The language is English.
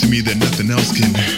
to me that nothing else can.